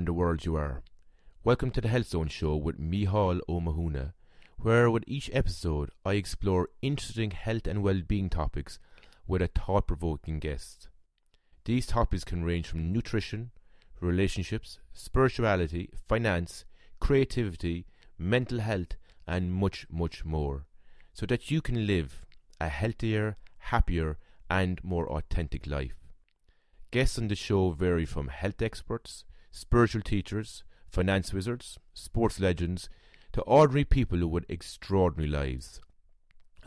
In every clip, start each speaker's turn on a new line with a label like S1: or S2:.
S1: in the world you are. Welcome to the Health Zone Show with Micheál O'Mathúna, where with each episode I explore interesting health and well-being topics with a thought-provoking guest. These topics can range from nutrition, relationships, spirituality, finance, creativity, mental health, and much, much more, so that you can live a healthier, happier, and more authentic life. Guests on the show vary from health experts, spiritual teachers, finance wizards, sports legends, to ordinary people with extraordinary lives.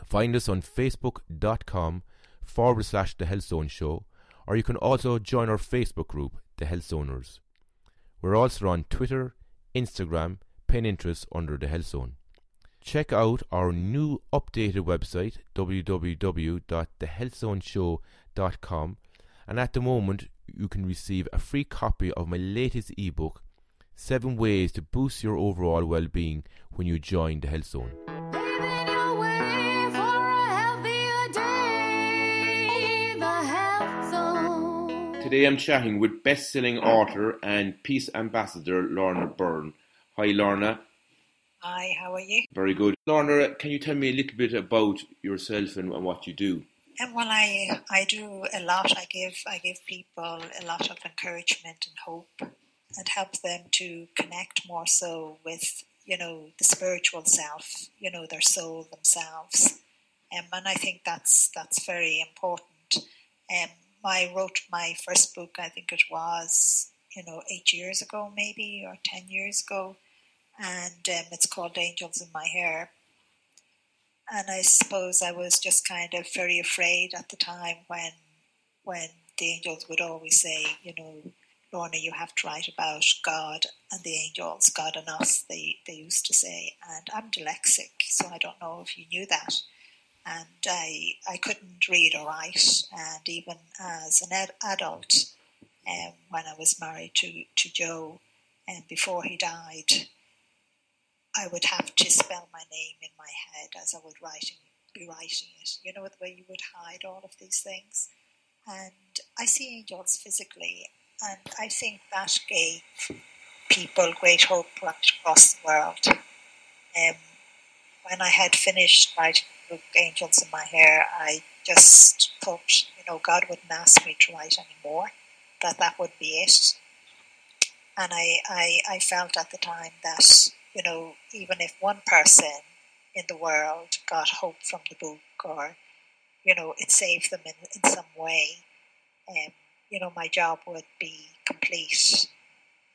S1: Find us on facebook.com forward slash The Health Zone Show, or you can also join our Facebook group, The Health Zoners. We're also on Twitter, Instagram, Pinterest under The Health Zone. Check out our new updated website, www.thehealthzoneshow.com, and at the moment you can receive a free copy of my latest ebook, 7 Ways to Boost Your Overall Well-Being when you join the Health Zone.
S2: Paving your way for a healthier day, the Health Zone.
S1: Today I'm chatting with best-selling author and peace ambassador Lorna Byrne. Hi Lorna.
S3: Hi, how are you?
S1: Very good. Lorna, can you tell me a little bit about yourself and, and what you do?
S3: And well, I I do a lot. I give I give people a lot of encouragement and hope, and help them to connect more so with you know the spiritual self, you know their soul themselves, um, and I think that's that's very important. Um, I wrote my first book. I think it was you know eight years ago, maybe or ten years ago, and um, it's called Angels in My Hair. And I suppose I was just kind of very afraid at the time when when the angels would always say, you know, Lorna, you have to write about God and the angels, God and us, they, they used to say. And I'm dyslexic, so I don't know if you knew that. And I, I couldn't read or write. And even as an ad- adult, um, when I was married to, to Joe, and before he died, I would have to spell my name in my head as I would writing, be writing it. You know, the way you would hide all of these things. And I see angels physically, and I think that gave people great hope right across the world. Um, when I had finished writing the book Angels in My Hair, I just thought, you know, God wouldn't ask me to write anymore, that that would be it. And I, I, I felt at the time that, you know, even if one person in the world got hope from the book or, you know, it saved them in, in some way, um, you know, my job would be complete.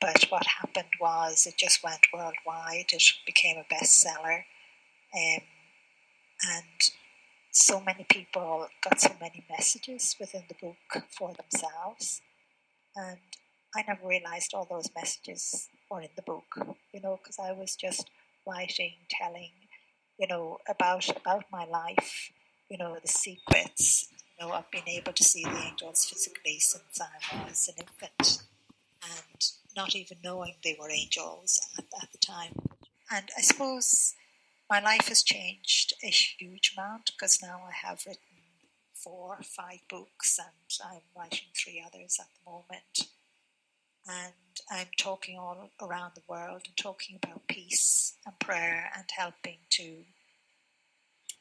S3: But what happened was it just went worldwide. It became a bestseller. Um, and so many people got so many messages within the book for themselves. And I never realized all those messages were in the book, you know, because I was just writing, telling, you know, about about my life, you know, the secrets. You know, I've been able to see the angels physically since I was an infant, and not even knowing they were angels at, at the time. And I suppose my life has changed a huge amount because now I have written four, five books, and I'm writing three others at the moment and I'm talking all around the world and talking about peace and prayer and helping to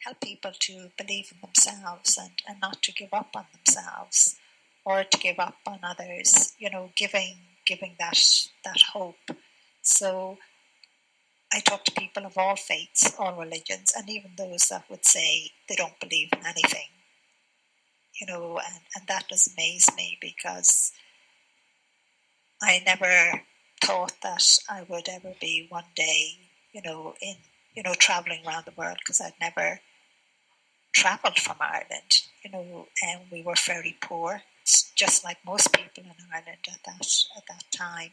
S3: help people to believe in themselves and, and not to give up on themselves or to give up on others, you know, giving giving that that hope. So I talk to people of all faiths, all religions, and even those that would say they don't believe in anything. You know, and, and that does amaze me because I never thought that I would ever be one day, you know, in you know traveling around the world because I'd never travelled from Ireland. You know, and we were very poor, just like most people in Ireland at that at that time.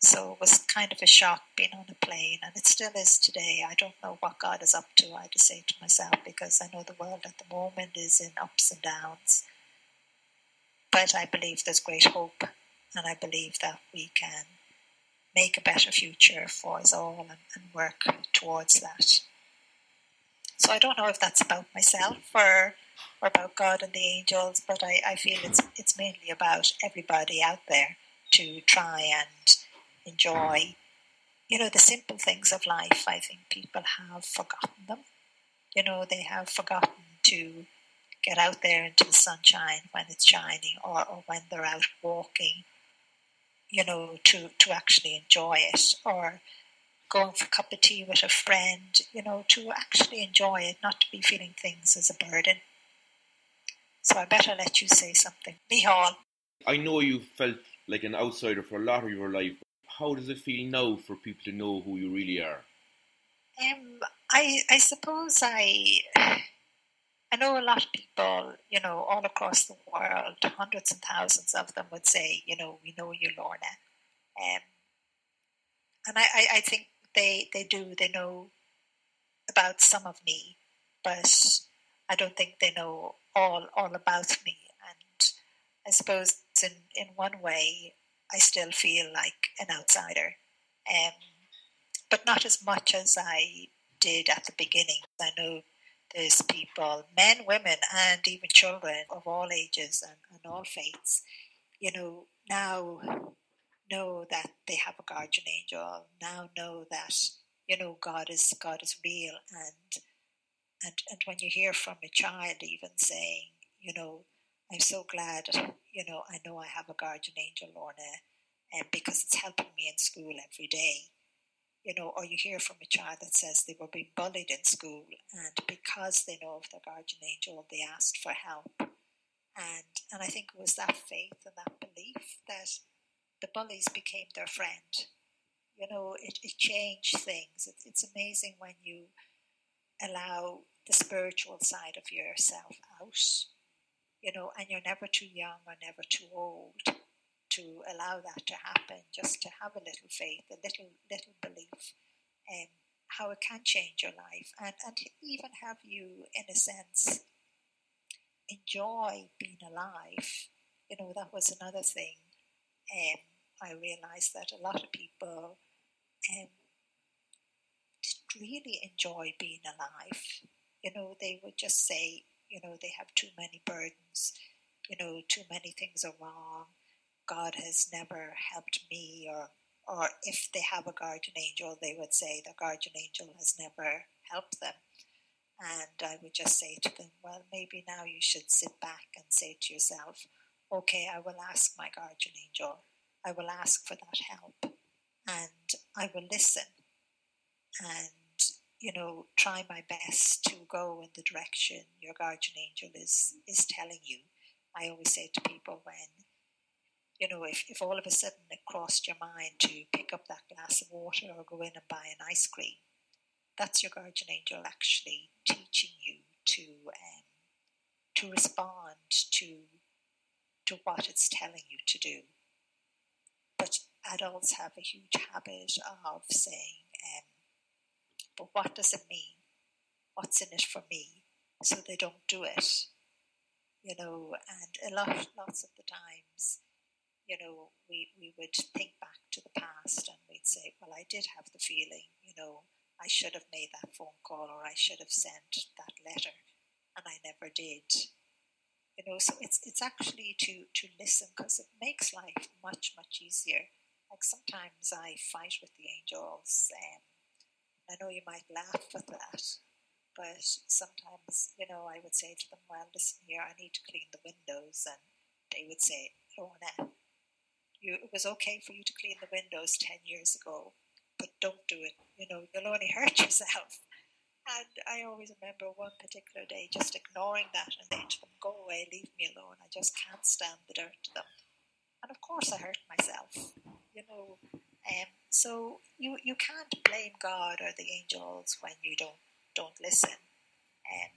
S3: So it was kind of a shock being on a plane, and it still is today. I don't know what God is up to. I just say to myself because I know the world at the moment is in ups and downs, but I believe there's great hope and I believe that we can make a better future for us all and, and work towards that. So I don't know if that's about myself or or about God and the angels, but I, I feel it's it's mainly about everybody out there to try and enjoy, you know, the simple things of life. I think people have forgotten them. You know, they have forgotten to get out there into the sunshine when it's shining or, or when they're out walking, you know, to, to actually enjoy it or going for a cup of tea with a friend, you know, to actually enjoy it, not to be feeling things as a burden. So I better let you say something. Micheál.
S1: I know you felt like an outsider for a lot of your life. How does it feel now for people to know who you really are?
S3: Um, I I suppose I I know a lot of people, you know, all across the world, hundreds and thousands of them would say, you know, we know you, Lorna. Um, and I, I, I think they they do, they know about some of me, but I don't think they know all all about me. And I suppose in in one way, I still feel like an outsider, um, but not as much as I did at the beginning. I know there's people, men, women, and even children of all ages and, and all faiths, you know, now know that they have a guardian angel. Now know that you know God is God is real, and and and when you hear from a child even saying, you know, I'm so glad, you know, I know I have a guardian angel, Lorna, and because it's helping me in school every day you know, or you hear from a child that says they were being bullied in school, and because they know of their guardian angel, they asked for help. And and I think it was that faith and that belief that the bullies became their friend. You know, it, it changed things. It, it's amazing when you allow the spiritual side of yourself out, you know, and you're never too young or never too old to allow that to happen, just to have a little faith, a little little belief, um, how it can change your life, and and even have you, in a sense, enjoy being alive. You know, that was another thing. Um, I realized that a lot of people um, didn't really enjoy being alive. You know, they would just say, you know, they have too many burdens. You know, too many things are wrong God has never helped me, or or if they have a guardian angel, they would say the guardian angel has never helped them. And I would just say to them, well, maybe now you should sit back and say to yourself, okay, I will ask my guardian angel. I will ask for that help. And I will listen. And, you know, try my best to go in the direction your guardian angel is, is telling you. I always say to people when you know, if, if all of a sudden it crossed your mind to pick up that glass of water or go in and buy an ice cream, that's your guardian angel actually teaching you to um, to respond to to what it's telling you to do. But adults have a huge habit of saying, um, "But what does it mean? What's in it for me?" So they don't do it. You know, and a lot, lots of the times you know, we, we would think back to the past and we'd say, well, I did have the feeling, you know, I should have made that phone call or I should have sent that letter, and I never did. You know, so it's it's actually to to listen because it makes life much much easier. Like sometimes I fight with the angels, um, and I know you might laugh at that, but sometimes you know I would say to them, "Well, listen here, I need to clean the windows," and they would say, "Oh, no, you, it was okay for you to clean the windows 10 years ago, but don't do it. You know, you'll only hurt yourself. And I always remember one particular day just ignoring that and saying to them, go away, leave me alone. I just can't stand the dirt to them. And of course, I hurt myself, you know. Um, so you, you can't blame God or the angels when you don't don't listen. Um,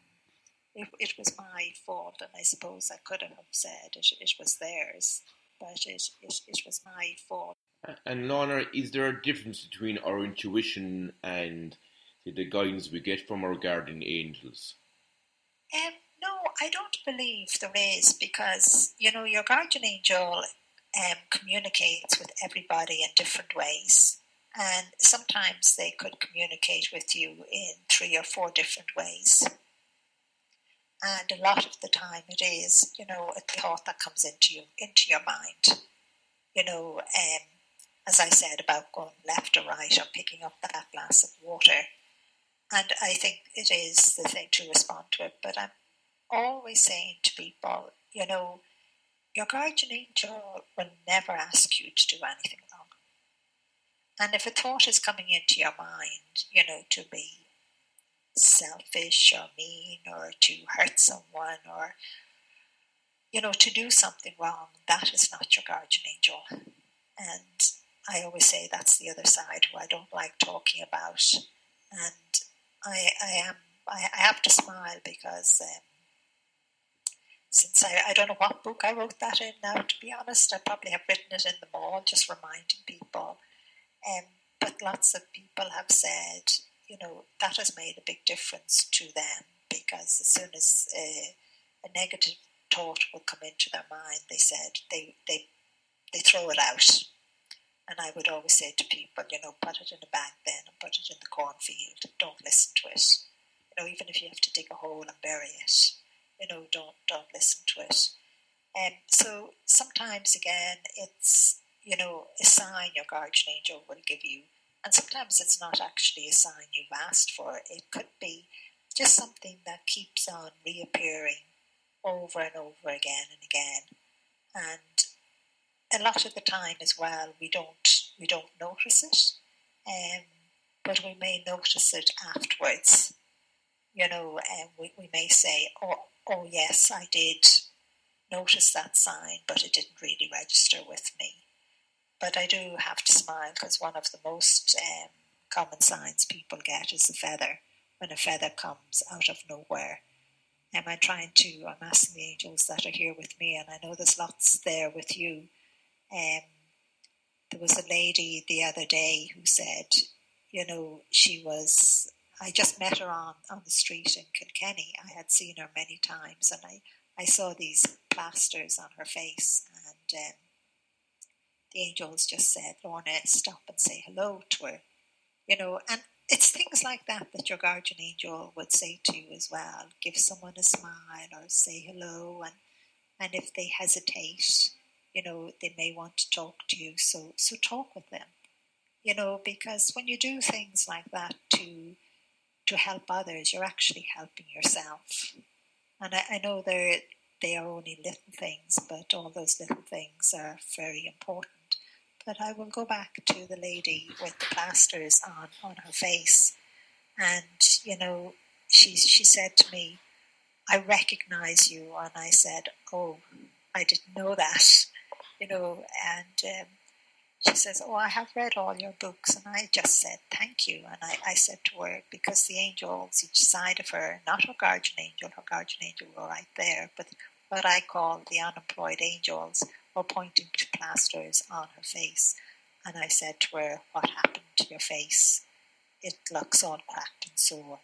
S3: it, it was my fault, and I suppose I could have said it, it was theirs but it, it, it was my fault.
S1: And Lorna, is there a difference between our intuition and the guidance we get from our guardian angels?
S3: Um, no, I don't believe there is because, you know, your guardian angel um, communicates with everybody in different ways. And sometimes they could communicate with you in three or four different ways. And a lot of the time it is, you know, a thought that comes into you into your mind. you know, um, as I said about going left or right or picking up that glass of water. And I think it is the thing to respond to it. But I'm always saying to people, you know, your guardian angel will never ask you to do anything wrong. And if a thought is coming into your mind, you know, to be selfish or mean or to hurt someone or, you know, to do something wrong, that is not your guardian angel. And I always say that's the other side who I don't like talking about. And I, I am, I, I have to smile because um, since I, I don't know what book I wrote that in now, to be honest, I probably have written it in the mall, just reminding people. Um, but lots of people have said, you know, that has made a big difference to them because as soon as uh, a negative thought will come into their mind, they said they, they, they throw it out. And I would always say to people, you know, put it in a bag then and put it in the cornfield. Don't listen to it. You know, even if you have to dig a hole and bury it, you know, don't don't listen to it. And um, so sometimes again, it's you know a sign your guardian angel will give you, and sometimes it's not actually a sign you've asked for. It could be just something that keeps on reappearing over and over again and again, and a lot of the time as well, we don't we don't notice it, um, but we may notice it afterwards. You know, um, we, we may say, "Oh, oh yes, I did notice that sign, but it didn't really register with me." But I do have to smile because one of the most um, common signs people get is a feather. When a feather comes out of nowhere, am I trying to? I'm asking the angels that are here with me, and I know there's lots there with you um, there was a lady the other day who said, you know, she was. I just met her on, on the street in Kilkenny. I had seen her many times, and I, I saw these plasters on her face, and um, angels just said, Lorna, eh, stop and say hello to her. You know, and it's things like that that your guardian angel would say to you as well. Give someone a smile or say hello, and and if they hesitate, you know, they may want to talk to you. So, so talk with them, you know, because when you do things like that to, to help others, you're actually helping yourself. And I, I know they're, they are only little things, but all those little things are very important. But I will go back to the lady with the plasters on, on her face. And, you know, she, she said to me, I recognize you. And I said, Oh, I didn't know that you know, and um, she says, Oh, I have read all your books. And I just said, Thank you. And I, I said to her, because the angels each side of her, not her guardian angel, her guardian angel were right there, but what I call the unemployed angels were pointing to plasters on her face. And I said to her, What happened to your face? It looks all cracked and sore.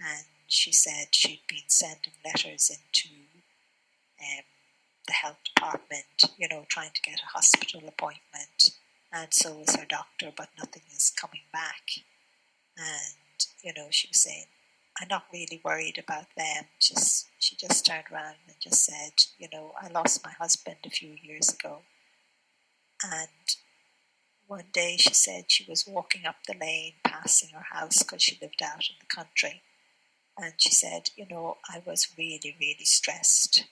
S3: And she said she'd been sending letters into um, the health department, you know, trying to get a hospital appointment, and so was her doctor, but nothing is coming back. And, you know, she was saying, I'm not really worried about them. Just she just turned around and just said, you know, I lost my husband a few years ago. And one day she said she was walking up the lane passing her house because she lived out in the country. And she said, you know, I was really, really stressed.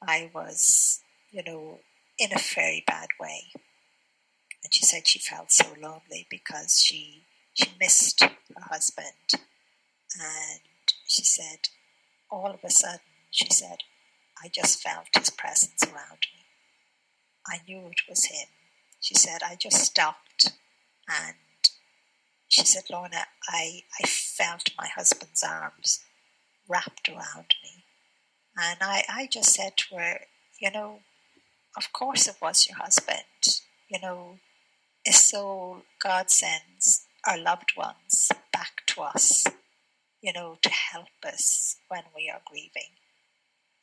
S3: I was, you know, in a very bad way. And she said she felt so lonely because she she missed her husband. And she said, all of a sudden, she said, I just felt his presence around me. I knew it was him. She said, I just stopped and she said, Lorna, I, I felt my husband's arms wrapped around me. And I, I just said to her, you know, of course it was your husband. You know, a soul God sends our loved ones back to us, you know, to help us when we are grieving.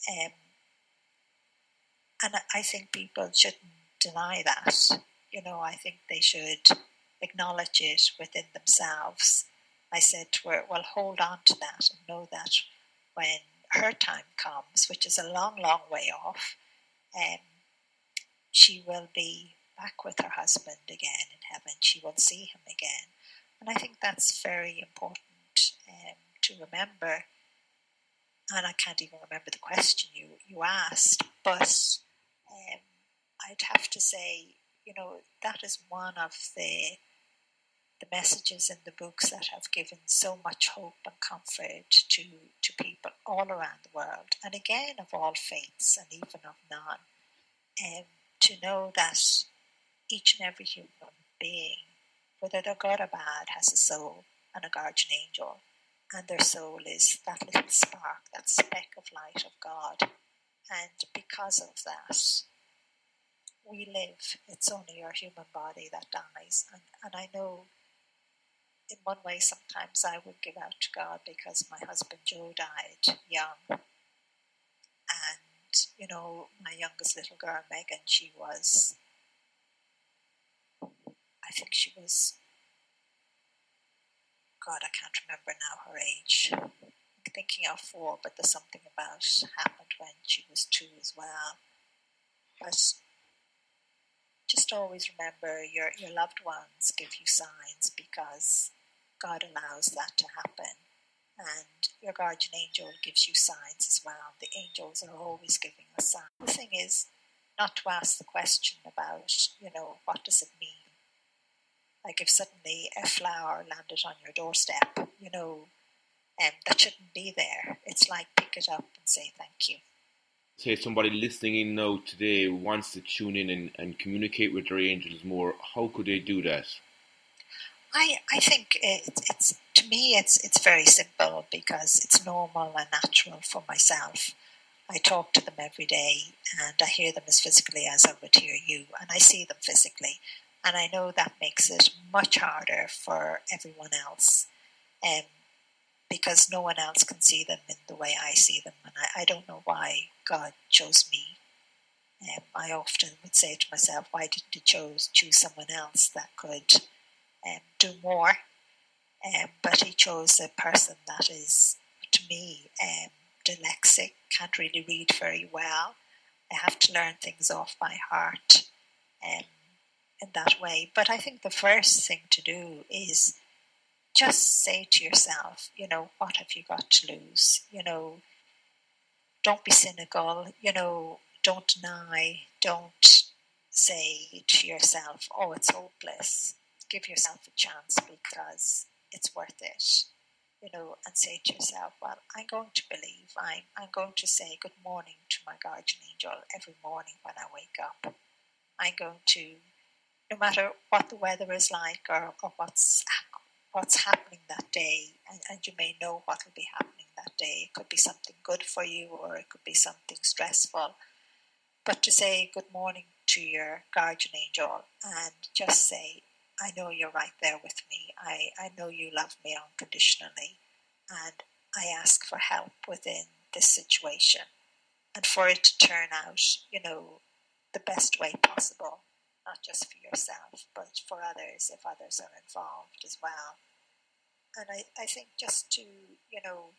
S3: Um, and I think people shouldn't deny that. You know, I think they should acknowledge it within themselves. I said to her, well, hold on to that and know that when her time comes, which is a long, long way off, um, she will be back with her husband again in heaven. She will see him again. And I think that's very important to remember. And I can't even remember the question you, you asked, but um, I'd have to say, you know, that is one of the the messages in the books that have given so much hope and comfort to, to people all around the world, and again of all faiths and even of none, um, to know that each and every human being, whether they're good or bad, has a soul and a guardian angel, and their soul is that little spark, that speck of light of God, and because of that, we live. It's only our human body that dies, and, and I know in one way, sometimes I would give out to God because my husband Joe died young. And, you know, my youngest little girl, Megan, she was, I think she was, God, I can't remember now her age. I'm thinking of four, but there's something about happened when she was two as well. But just always remember your, your loved ones give you signs because God allows that to happen. And your guardian angel gives you signs as well. The angels are always giving us signs. The thing is not to ask the question about, you know, what does it mean? Like if suddenly a flower landed on your doorstep, you know, um, that shouldn't be there. It's like pick it up and say thank you.
S1: Say somebody listening in now today wants to tune in and, and communicate with their angels more. How could they do that?
S3: I, I think it, it's to me it's it's very simple because it's normal and natural for myself. I talk to them every day and I hear them as physically as I would hear you and I see them physically and I know that makes it much harder for everyone else um, because no one else can see them in the way I see them and I, I don't know why God chose me. Um, I often would say to myself, why didn't he chose, choose someone else that could um, do more. Um, but he chose a person that is, to me, um, dyslexic, can't really read very well. I have to learn things off by heart um, in that way. But I think the first thing to do is just say to yourself, you know, what have you got to lose? You know, don't be cynical, you know, don't deny, don't say to yourself, oh, it's hopeless give yourself a chance because it's worth it. You know, and say to yourself, well, I'm going to believe. I'm, I'm going to say good morning to my guardian angel every morning when I wake up. I'm going to, no matter what the weather is like or, or what's what's happening that day, and, and you may know what will be happening that day. It could be something good for you, or it could be something stressful. But to say good morning to your guardian angel and just say, I know you're right there with me. I, I know you love me unconditionally. And I ask for help within this situation and for it to turn out, you know, the best way possible, not just for yourself, but for others if others are involved as well. And I, I think just to, you know,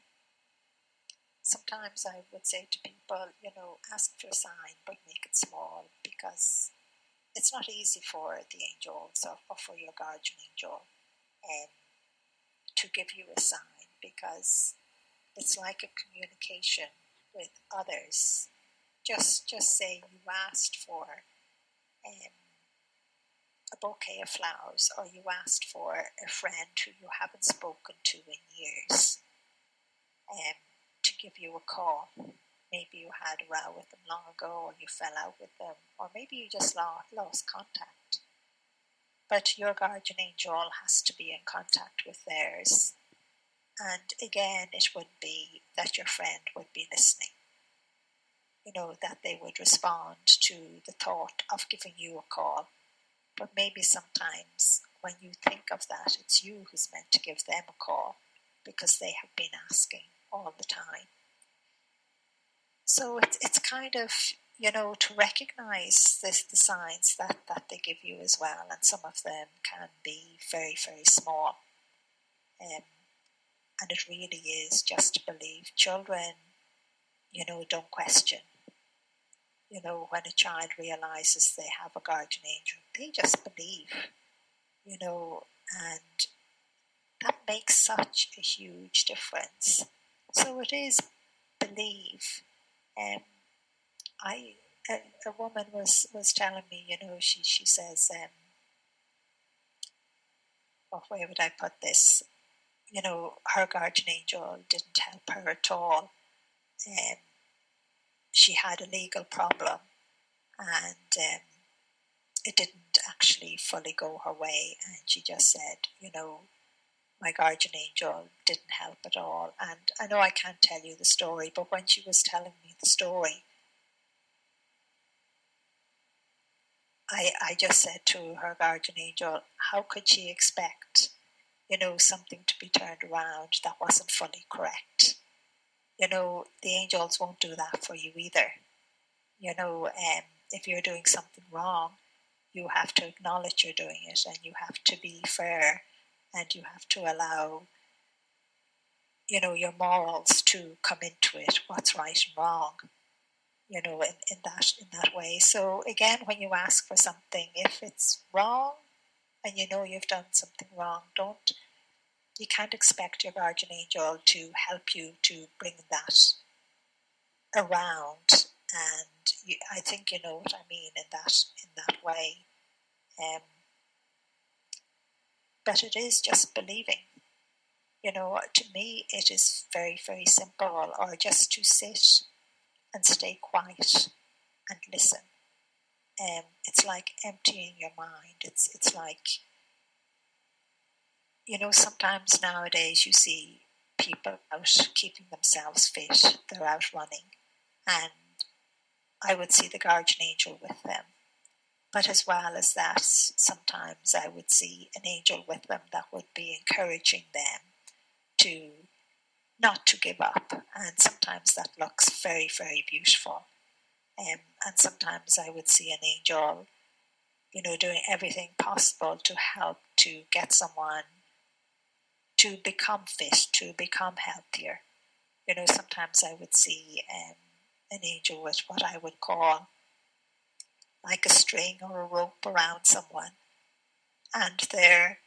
S3: sometimes I would say to people, you know, ask for a sign, but make it small because it's not easy for the angels or, or for your guardian angel um, to give you a sign because it's like a communication with others. Just just say you asked for um, a bouquet of flowers or you asked for a friend who you haven't spoken to in years um, to give you a call. Maybe you had a row with them long ago or you fell out with them or maybe you just lost, lost contact. But your guardian angel has to be in contact with theirs. And again it would be that your friend would be listening. You know that they would respond to the thought of giving you a call but maybe sometimes when you think of that it's you who's meant to give them a call because they have been asking all the time so it's, it's kind of, you know, to recognize this, the signs that, that they give you as well. And some of them can be very, very small. Um, and it really is just to believe. Children, you know, don't question. You know, when a child realizes they have a guardian angel, they just believe, you know, and that makes such a huge difference. So it is believe. Um, I a, a woman was was telling me, you know, she she says, um, oh, where would I put this? You know, her guardian angel didn't help her at all. Um, she had a legal problem, and um, it didn't actually fully go her way. And she just said, you know, my guardian angel didn't help at all. And I know I can't tell you the story, but when she was telling me the story, I, I just said to her guardian angel, how could she expect, you know, something to be turned around that wasn't fully correct? You know, the angels won't do that for you either. You know, um, if you're doing something wrong, you have to acknowledge you're doing it and you have to be fair and you have to allow you know your morals to come into it what's right and wrong you know in, in that in that way so again when you ask for something if it's wrong and you know you've done something wrong don't you can't expect your guardian angel to help you to bring that around and you, I think you know what I mean in that in that way um, but it is just believing. You know, to me, it is very, very simple, or just to sit and stay quiet and listen. Um, it's like emptying your mind. It's it's like you know sometimes nowadays you see people out keeping themselves fit. They're out running, and I would see the guardian angel with them but as well as that, sometimes I would see an angel with them that would be encouraging them to not to give up. And sometimes that looks very, very beautiful. Um, and sometimes I would see an angel, you know, doing everything possible to help to get someone to become fit, to become healthier. You know, sometimes I would see um, an angel with what I would call like a string or a rope around someone, and they're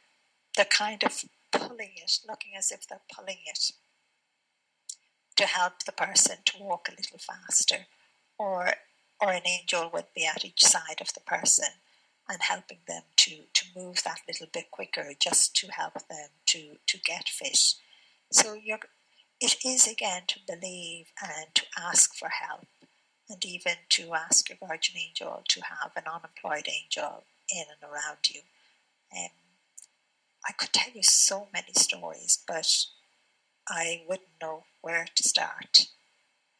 S3: they're kind of pulling it, looking as if they're pulling it to help the person to walk a little faster, or or an angel would be at each side of the person and helping them to, to move that little bit quicker just to help them to, to get fit. So you're, it is again to believe and to ask for help and even to ask your guardian angel to have an unemployed angel in and around you. Um, I could tell you so many stories, but I wouldn't know where to start.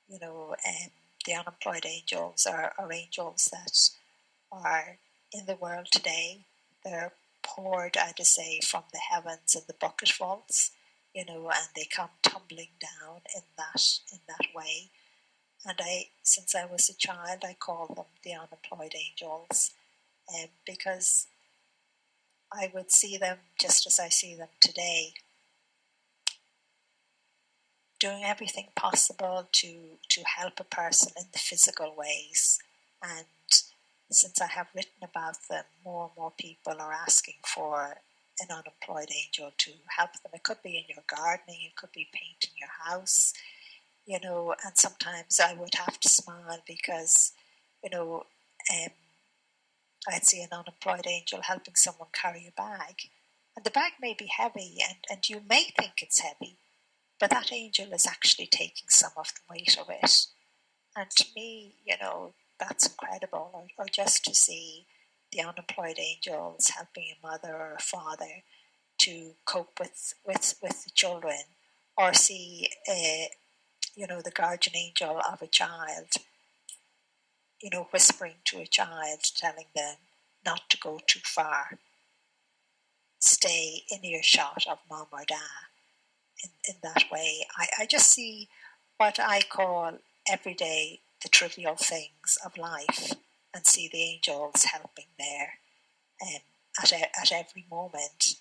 S3: You know, um, the unemployed angels are, are angels that are in the world today. They're poured, I to say, from the heavens in the bucketfuls, you know, and they come tumbling down in that in that way. And I, since I was a child, I call them the unemployed angels, um, because I would see them just as I see them today, doing everything possible to to help a person in the physical ways. And since I have written about them, more and more people are asking for an unemployed angel to help them. It could be in your gardening, it could be painting your house, you know, and sometimes I would have to smile because, you know, um, I'd see an unemployed angel helping someone carry a bag. And the bag may be heavy, and, and you may think it's heavy, but that angel is actually taking some of the weight of it. And to me, you know, that's incredible. Or, or just to see the unemployed angels helping a mother or a father to cope with, with, with the children, or see a, you know, the guardian angel of a child, you know, whispering to a child, telling them not to go too far. Stay in earshot of mom or dad in, in that way. I, I just see what I call every day the trivial things of life and see the angels helping there um, at, a, at every moment.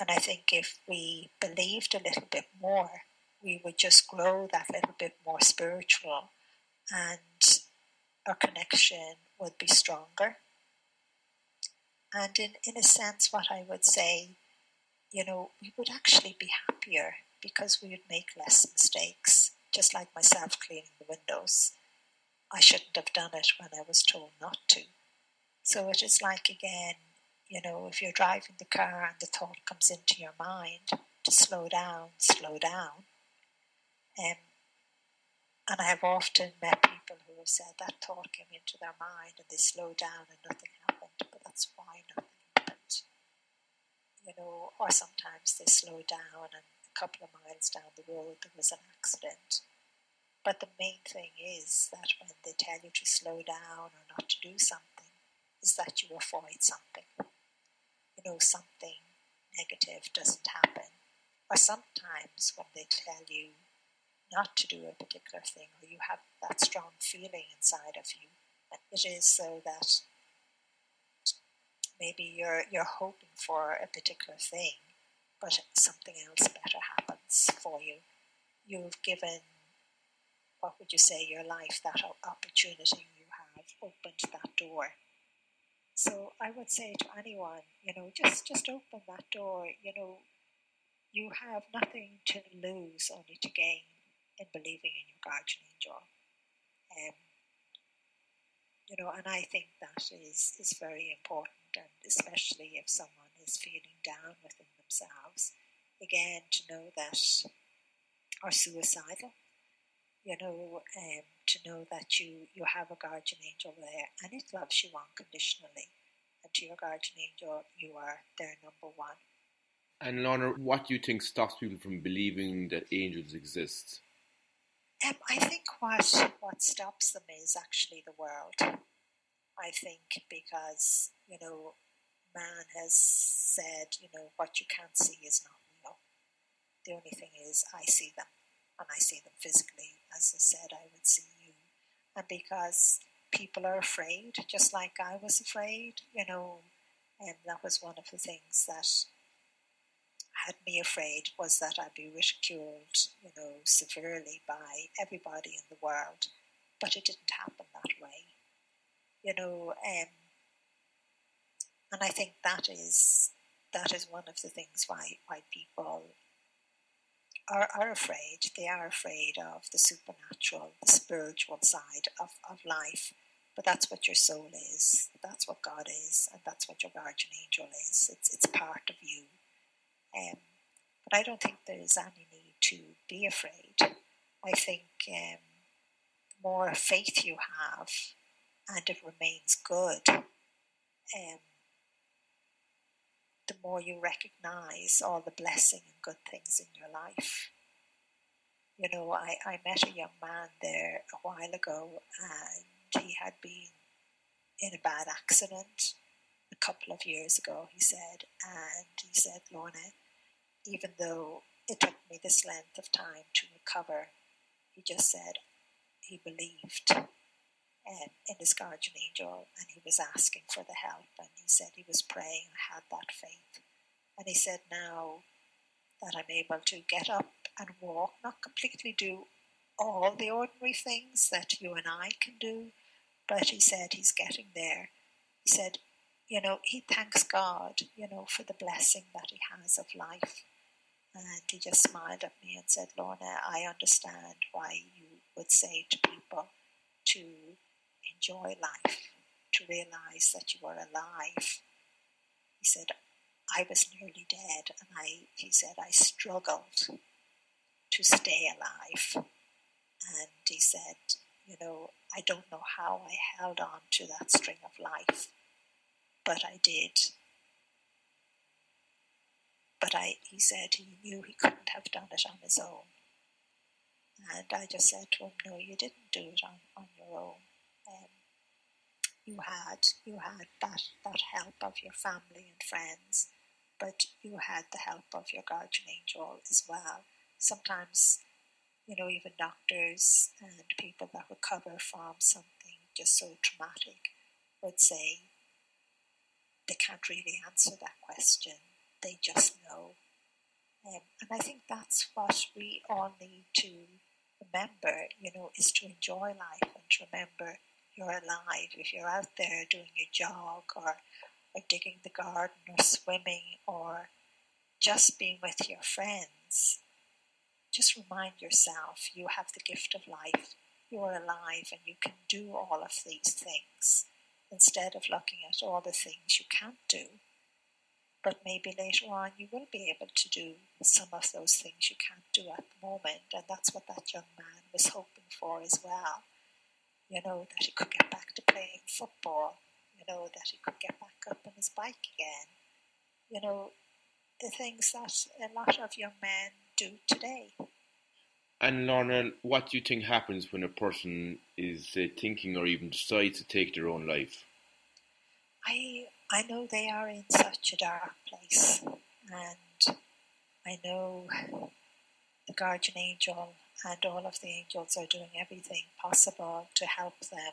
S3: And I think if we believed a little bit more we would just grow that little bit more spiritual and our connection would be stronger. And in, in a sense, what I would say, you know, we would actually be happier because we would make less mistakes, just like myself cleaning the windows. I shouldn't have done it when I was told not to. So it is like, again, you know, if you're driving the car and the thought comes into your mind to slow down, slow down. Um, and I have often met people who have said that thought came into their mind and they slowed down and nothing happened, but that's why nothing happened. You know, or sometimes they slow down and a couple of miles down the road there was an accident. But the main thing is that when they tell you to slow down or not to do something, is that you avoid something. You know, something negative doesn't happen. Or sometimes when they tell you not to do a particular thing or you have that strong feeling inside of you, it is so that maybe you're you're hoping for a particular thing, but something else better happens for you. You've given what would you say your life that opportunity you have opened that door. So I would say to anyone, you know, just just open that door. You know, you have nothing to lose, only to gain in believing in your guardian angel. Um, you know, and I think that is, is very important, and especially if someone is feeling down within themselves, again, to know that, are suicidal, you know, um, to know that you, you have a guardian angel there and it loves you unconditionally. And to your guardian angel, you are their number one.
S1: And Lorna, what do you think stops people from believing that angels exist?
S3: Um, I think what what stops them is actually the world. I think because you know man has said you know what you can't see is not real. The only thing is I see them, and I see them physically. As I said, I would see you, and because people are afraid, just like I was afraid, you know, and that was one of the things that had me afraid was that I'd be ridiculed, you know, severely by everybody in the world. But it didn't happen that way, you know. Um, and I think that is that is one of the things why why people are, are afraid. They are afraid of the supernatural, the spiritual side of, of life. But that's what your soul is. That's what God is, and that's what your guardian angel is. It's it's part of you. Um, but I don't think there is any need to be afraid. I think um, the more faith you have and it remains good, um, more you recognize all the blessing and good things in your life. You know, I, I met a young man there a while ago and he had been in a bad accident a couple of years ago, he said, and he said, Lorna, even though it took me this length of time to recover, he just said he believed um, in his guardian angel and he was asking for the help and he said he was praying and had that faith. And he said, now that I'm able to get up and walk, not completely do all the ordinary things that you and I can do, but he said he's getting there. He said, you know, he thanks God, you know, for the blessing that he has of life. And he just smiled at me and said, Lorna, I understand why you would say to people to enjoy life, to realize that you are alive. He said, I was nearly dead, and I, he said, I struggled to stay alive. And he said, you know, I don't know how I held on to that string of life, but I did. But I, he said he knew he couldn't have done it on his own. And I just said to him, no, you didn't do it on, on your own. You had you had that, that help of your family and friends, but you had the help of your guardian angel as well. Sometimes, you know, even doctors and people that recover from something just so traumatic would say they can't really answer that question they just know. Um, and I think that's what we all need to remember, you know, is to enjoy life and to remember you're alive. If you're out there doing your jog or, or digging the garden or swimming or just being with your friends, just remind yourself you have the gift of life. You are alive and you can do all of these things instead of looking at all the things you can't do. But maybe later on you will be able to do some of those things you can't do at the moment, and that's what that young man was hoping for as well. You know, that he could get back to playing football, you know, that he could get back up on his bike again. You know, the things that a lot of young men do today.
S1: And Lorna, what do you think happens when a person is uh, thinking or even decides to take their own life?
S3: I I know they are in such a dark place, and I know the guardian angel and all of the angels are doing everything possible to help them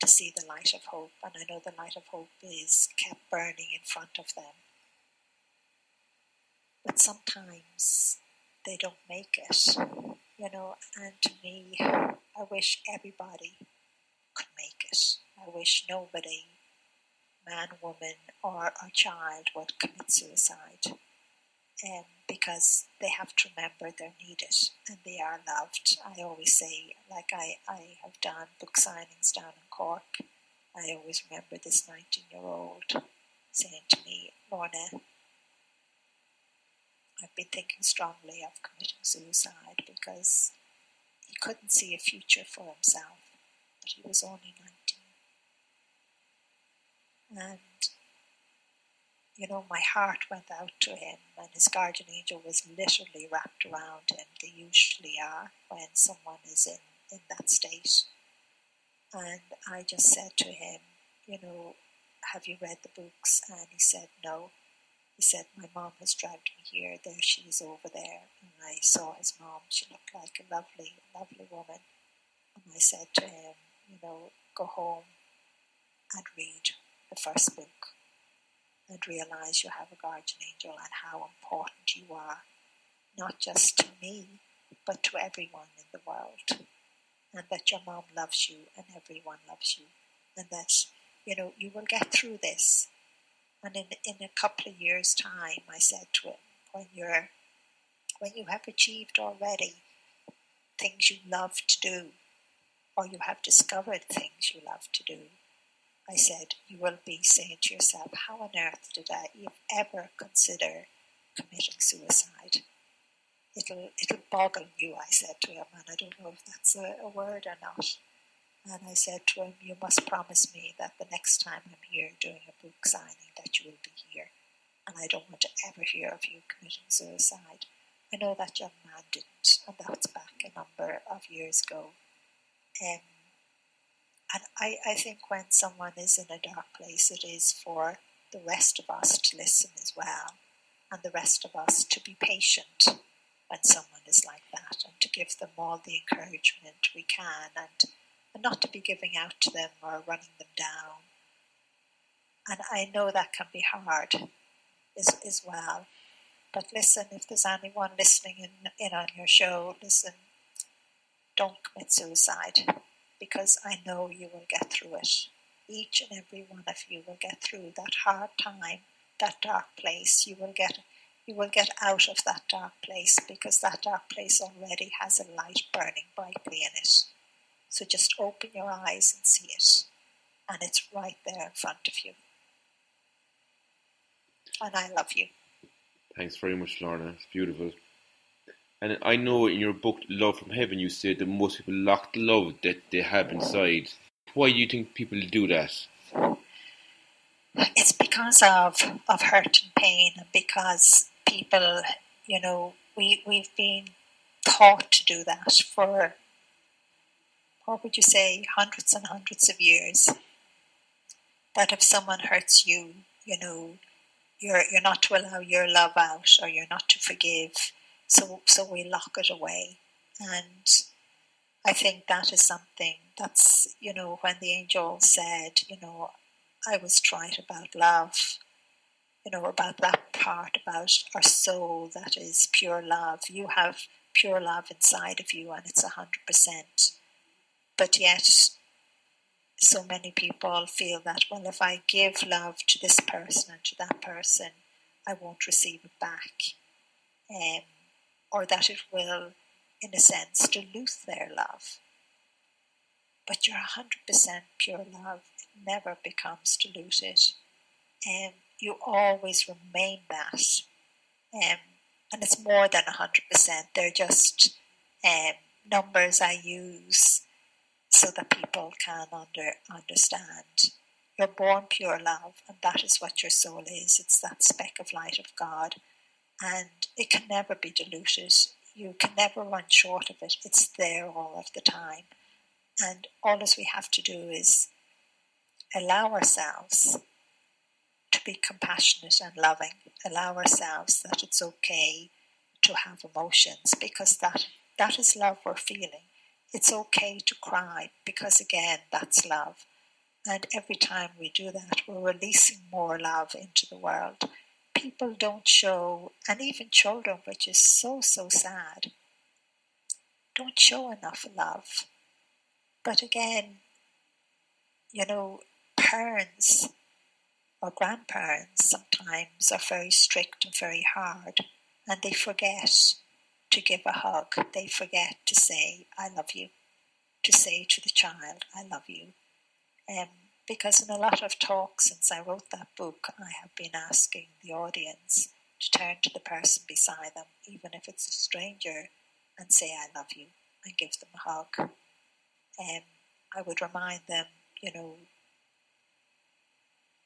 S3: to see the light of hope. And I know the light of hope is kept burning in front of them. But sometimes they don't make it, you know. And to me, I wish everybody could make it. I wish nobody man, woman, or a child would commit suicide because they have to remember they're needed and they are loved. I always say, like I, I have done book signings down in Cork, I always remember this 19 year old saying to me, Lorna, I've been thinking strongly of committing suicide because he couldn't see a future for himself, but he was only 19 and you know, my heart went out to him, and his guardian angel was literally wrapped around him. They usually are when someone is in, in that state. And I just said to him, You know, have you read the books? And he said, No. He said, My mom has dragged me here. There she is over there. And I saw his mom. She looked like a lovely, lovely woman. And I said to him, You know, go home and read the first book and realize you have a guardian angel and how important you are, not just to me, but to everyone in the world. And that your mom loves you and everyone loves you. And that, you know, you will get through this. And in, in a couple of years' time, I said to him, when you're when you have achieved already things you love to do, or you have discovered things you love to do, I said, you will be saying to yourself, how on earth did I ever consider committing suicide? It'll, it'll boggle you, I said to him, and I don't know if that's a, a word or not. And I said to him, you must promise me that the next time I'm here doing a book signing that you will be here. And I don't want to ever hear of you committing suicide. I know that young man didn't, and that's back a number of years ago. Um, and I, I think when someone is in a dark place, it is for the rest of us to listen as well, and the rest of us to be patient when someone is like that, and to give them all the encouragement we can, and, and not to be giving out to them or running them down. And I know that can be hard as, as well. But listen, if there's anyone listening in, in on your show, listen, don't commit suicide because I know you will get through it. Each and every one of you will get through that hard time, that dark place. You will get you will get out of that dark place because that dark place already has a light burning brightly in it. So just open your eyes and see it. And it's right there in front of you. And I love you.
S1: Thanks very much, Lorna. It's beautiful. And I know in your book, Love from Heaven, you said that most people lock the love that they have inside. Why do you think people do that?
S3: It's because of, of hurt and pain, and because people, you know, we, we've been taught to do that for, what would you say, hundreds and hundreds of years. That if someone hurts you, you know, you're, you're not to allow your love out or you're not to forgive so, so we lock it away. And I think that is something that's, you know, when the angel said, you know, I was right about love, you know, about that part about our soul that is pure love. You have pure love inside of you and it's a hundred percent. But yet so many people feel that, well, if I give love to this person and to that person, I won't receive it back. Um, or that it will, in a sense, dilute their love. But your 100% pure love never becomes diluted. Um, you always remain that. Um, and it's more than 100%. They're just um, numbers I use so that people can under, understand. You're born pure love, and that is what your soul is. It's that speck of light of God, and it can never be diluted. You can never run short of it. It's there all of the time. And all as we have to do is allow ourselves to be compassionate and loving, allow ourselves that it's okay to have emotions because that, that is love we're feeling. It's okay to cry because, again, that's love. And every time we do that, we're releasing more love into the world. People don't show, and even children, which is so, so sad, don't show enough love. But again, you know, parents or grandparents sometimes are very strict and very hard, and they forget to give a hug. They forget to say, I love you, to say to the child, I love you. Um, because in a lot of talks since I wrote that book, I have been asking the audience to turn to the person beside them, even if it's a stranger, and say, I love you, and give them a hug. Um, I would remind them, you know,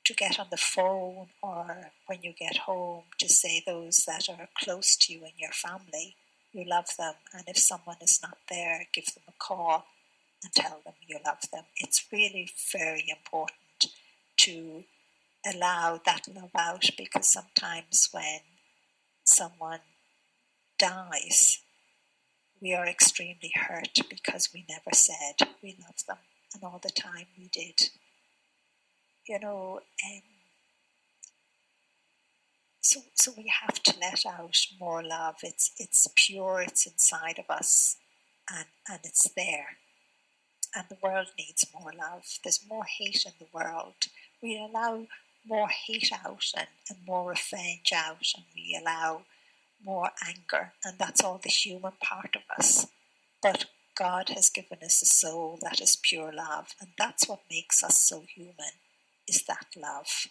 S3: to get on the phone or when you get home to say those that are close to you in your family you love them, and if someone is not there, give them a call and tell them you love them. It's really very important to allow that love out because sometimes when someone dies, we are extremely hurt because we never said we love them, and all the time we did. You know, um, so so we have to let out more love. It's it's pure. It's inside of us, and and it's there. And the world needs more love. There's more hate in the world. We allow more hate out and, and more revenge out, and we allow more anger, and that's all the human part of us. But God has given us a soul that is pure love, and that's what makes us so human, is that love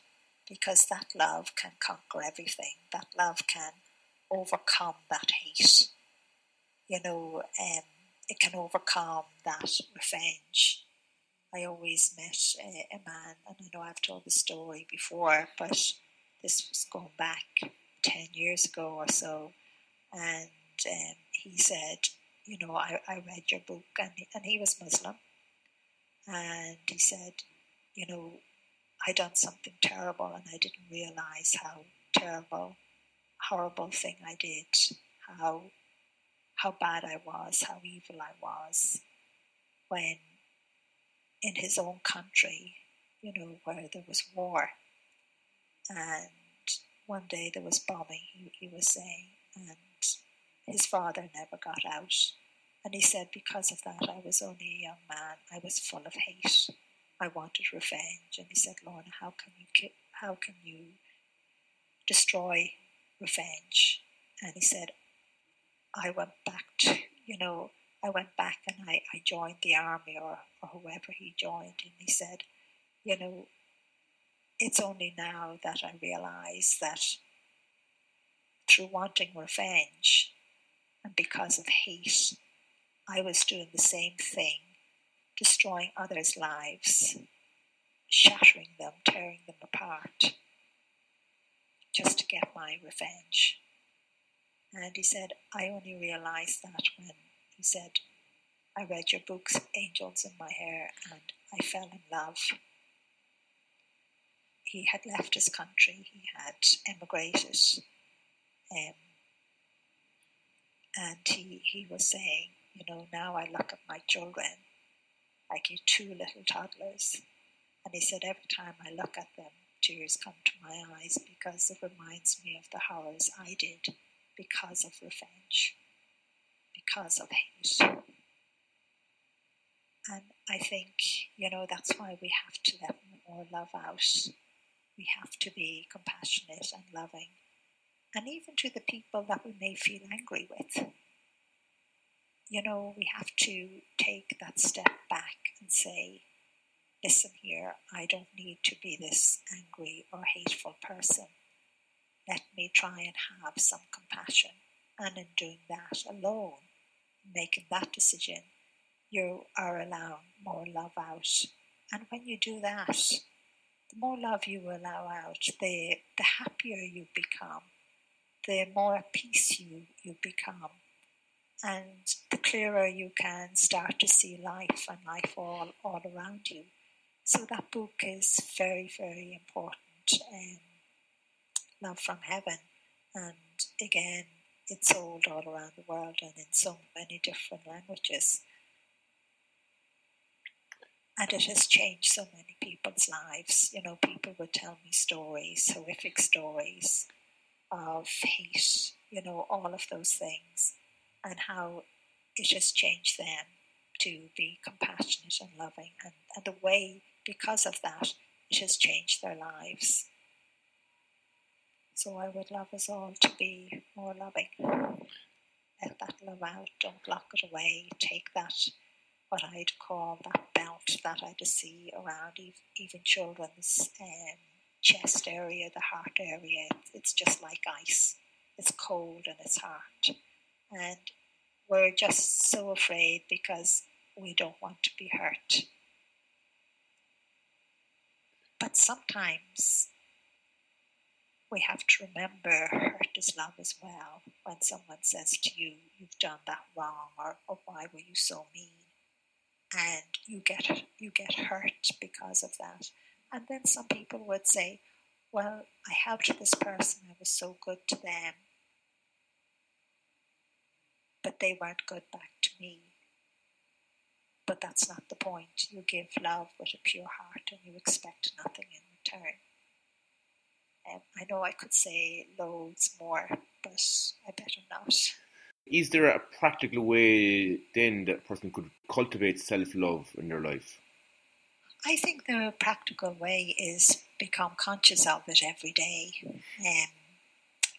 S3: because that love can conquer everything. That love can overcome that hate. You know, um, it can overcome that revenge. I always met a, a man, and I know I've told the story before, but this was going back 10 years ago or so. And um, he said, You know, I, I read your book, and, and he was Muslim. And he said, You know, I done something terrible and I didn't realize how terrible, horrible thing I did, how how bad I was, how evil I was, when in his own country, you know, where there was war, and one day there was bombing. He, he was saying, and his father never got out, and he said because of that I was only a young man. I was full of hate I wanted revenge. And he said, Lorna, how can you ki- how can you destroy revenge? And he said, I went back to, you know, I went back and I, I joined the army or, or whoever he joined. And he said, you know, it's only now that I realize that through wanting revenge and because of hate, I was doing the same thing destroying others' lives, shattering them, tearing them apart, just to get my revenge. And he said, I only realized that when he said, I read your books, Angels in My Hair, and I fell in love. He had left his country, he had emigrated, um, and he, he was saying, you know, now I look at my children like your two little toddlers. And he said, every time I look at them, tears come to my eyes because it reminds me of the horrors I did because of revenge, because of hate. And I think, you know, that's why we have to let more love out. We have to be compassionate and loving. And even to the people that we may feel angry with. You know, we have to take that step back and say, listen here, I don't need to be this angry or hateful person. Let me try and have some compassion. And in doing that alone, making that decision, you are allowing more love out. And when you do that, the more love you allow out, the, the happier you become, the more at peace you, you become, and the clearer you can start to see life and life all, all around you. So that book is very, very important. Um, Love from Heaven. And again, it's sold all around the world and in so many different languages. And it has changed so many people's lives. You know, people would tell me stories, horrific stories of hate, you know, all of those things, and how it has changed them to be compassionate and loving. And, and the way, because of that, it has changed their lives. So I would love us all to be more loving. Let that love out, don't lock it away. Take that, what I'd call that belt that I just see around even children's um, chest area, the heart area. It's just like ice. It's cold and it's hard. And we're just so afraid because we don't want to be hurt. But sometimes we have to remember hurt is love as well. When someone says to you, you've done that wrong, or, or why were you so mean? And you get you get hurt because of that. And then some people would say, Well, I helped this person, I was so good to them. But they weren't good back to me. But that's not the point. You give love with a pure heart and you expect nothing in return. Um, I know I could say loads more, but I better not.
S1: Is there a practical way then that a person could cultivate self love in their life?
S3: I think the practical way is become conscious of it every day. Um,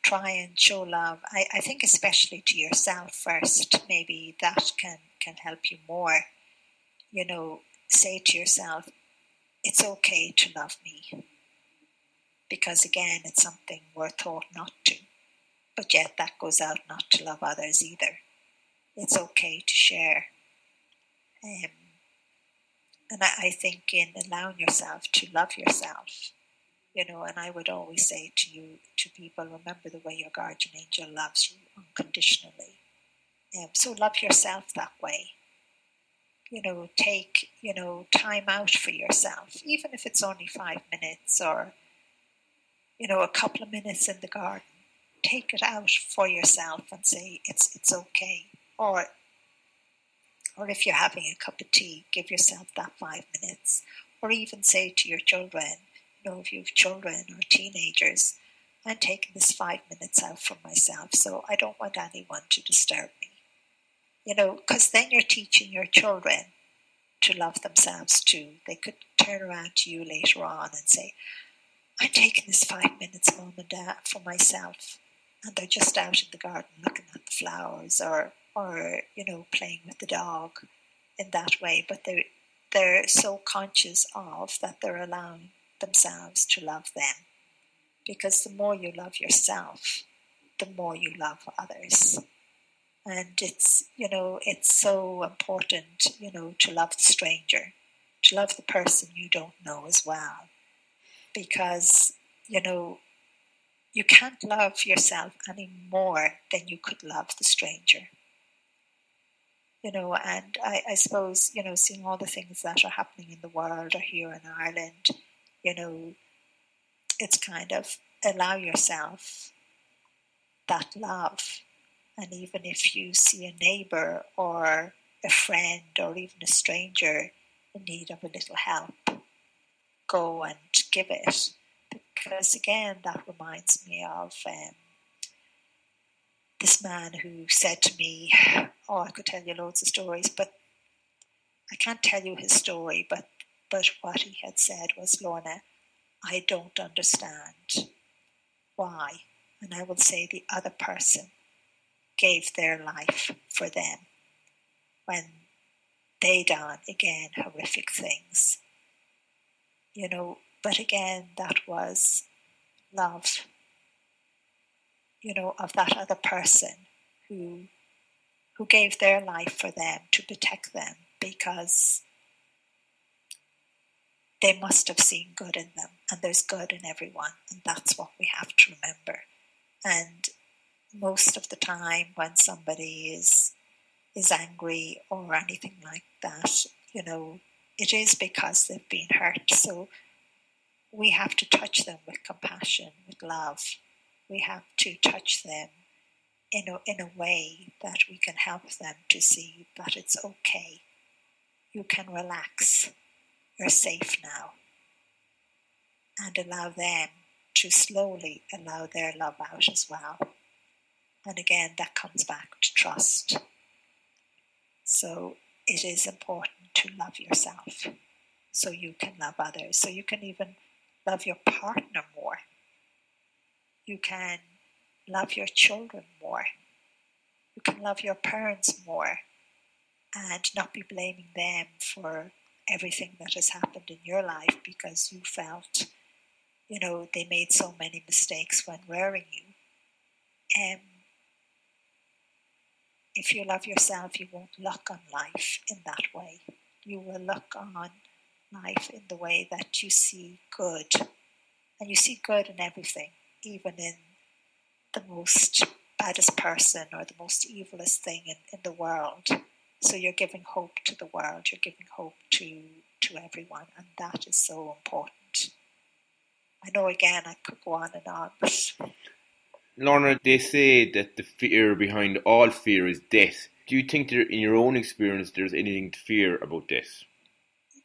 S3: try and show love. I, I think especially to yourself first. Maybe that can can help you more. You know, say to yourself, "It's okay to love me." Because again, it's something we're taught not to. But yet, that goes out not to love others either. It's okay to share. Um, and I, I think in allowing yourself to love yourself, you know, and I would always say to you, to people, remember the way your guardian angel loves you unconditionally. Um, so love yourself that way. You know, take, you know, time out for yourself, even if it's only five minutes or you know, a couple of minutes in the garden. Take it out for yourself and say it's it's okay. Or or if you're having a cup of tea, give yourself that five minutes. Or even say to your children, you know, if you have children or teenagers, I'm taking this five minutes out for myself, so I don't want anyone to disturb me. You know, because then you're teaching your children to love themselves too. They could turn around to you later on and say, I'm taking this five minutes, mom and dad, for myself. And they're just out in the garden looking at the flowers or, or you know, playing with the dog in that way. But they're, they're so conscious of that they're allowing themselves to love them. Because the more you love yourself, the more you love others. And it's, you know, it's so important, you know, to love the stranger, to love the person you don't know as well because, you know, you can't love yourself any more than you could love the stranger. You know, and I, I suppose, you know, seeing all the things that are happening in the world or here in Ireland, you know, it's kind of allow yourself that love. And even if you see a neighbor or a friend or even a stranger in need of a little help, go and give it because again that reminds me of um, this man who said to me oh i could tell you loads of stories but I can't tell you his story, but but what he had said was, Lorna, I don't understand why. And I will say the other person gave their life for them when they done again horrific things. You know, but again that was love, you know, of that other person who who gave their life for them to protect them because they must have seen good in them, and there's good in everyone, and that's what we have to remember. And most of the time, when somebody is is angry or anything like that, you know, it is because they've been hurt. So we have to touch them with compassion, with love. We have to touch them in a, in a way that we can help them to see that it's okay. You can relax. You're safe now. And allow them to slowly allow their love out as well. And again, that comes back to trust. So it is important to love yourself so you can love others. So you can even love your partner more. You can love your children more. You can love your parents more and not be blaming them for everything that has happened in your life because you felt, you know, they made so many mistakes when rearing you. Um, if you love yourself, you won't look on life in that way. You will look on life in the way that you see good. And you see good in everything, even in the most baddest person or the most evilest thing in, in the world. So you're giving hope to the world, you're giving hope to, to everyone, and that is so important. I know again I could go on and on, but
S1: Lorna, they say that the fear behind all fear is death. Do you think that in your own experience there's anything to fear about death?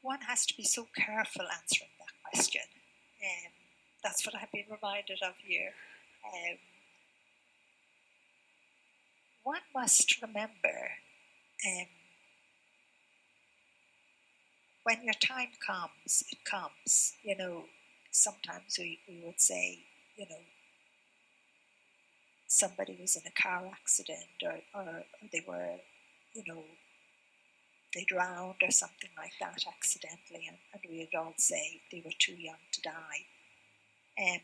S3: one has to be so careful answering that question. Um, that's what I've been reminded of here. Um, one must remember um, when your time comes, it comes. You know, sometimes we, we would say, you know, somebody was in a car accident or, or, they were, you know, they drowned or something like that accidentally, and, and we would all say they were too young to die. Um,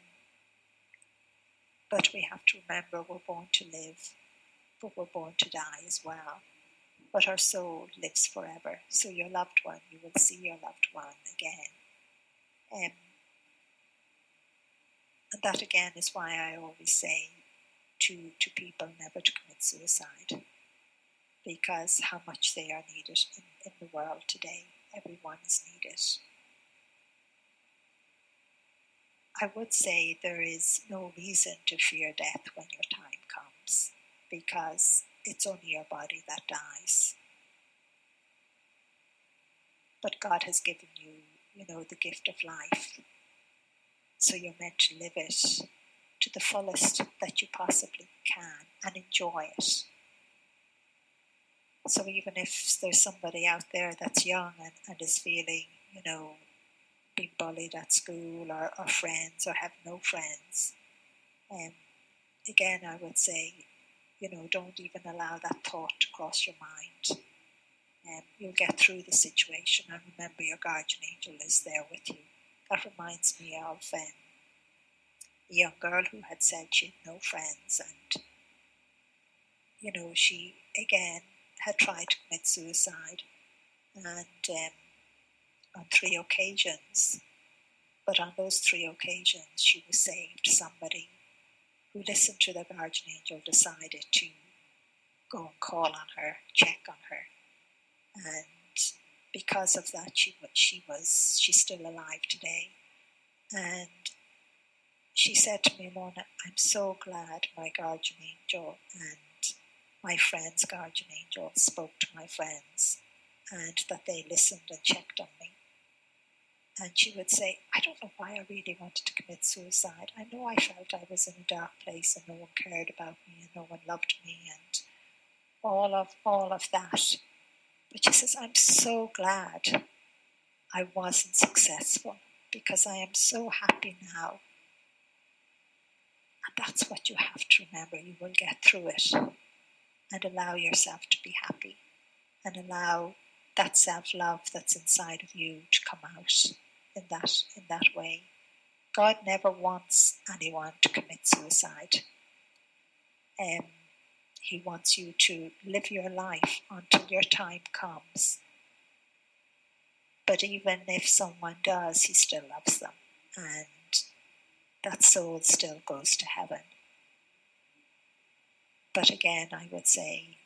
S3: but we have to remember we're born to live, but we're born to die as well. But our soul lives forever. So your loved one, you will see your loved one again. Um, and that again is why I always say to, to people never to commit suicide because how much they are needed in, in the world today. Everyone is needed. I would say there is no reason to fear death when your time comes because it's only your body that dies. But God has given you, you know, the gift of life. So you're meant to live it to the fullest that you possibly can and enjoy it. So even if there's somebody out there that's young and, and is feeling, you know, being bullied at school or, or friends or have no friends, um, again, I would say, you know, don't even allow that thought to cross your mind. Um, you'll get through the situation and remember your guardian angel is there with you. That reminds me of um, young girl who had said she had no friends and, you know, she, again, had tried to commit suicide, and um, on three occasions. But on those three occasions, she was saved. Somebody who listened to the guardian angel decided to go and call on her, check on her, and because of that, she she was she's still alive today, and she said to me, Lorna, I'm so glad my guardian angel and my friends, guardian angel, spoke to my friends and that they listened and checked on me. And she would say, I don't know why I really wanted to commit suicide. I know I felt I was in a dark place and no one cared about me and no one loved me and all of all of that. But she says, I'm so glad I wasn't successful because I am so happy now. And that's what you have to remember. You will get through it and allow yourself to be happy and allow that self love that's inside of you to come out in that in that way. God never wants anyone to commit suicide. Um, he wants you to live your life until your time comes. But even if someone does, he still loves them, and that soul still goes to heaven. But again, I would say,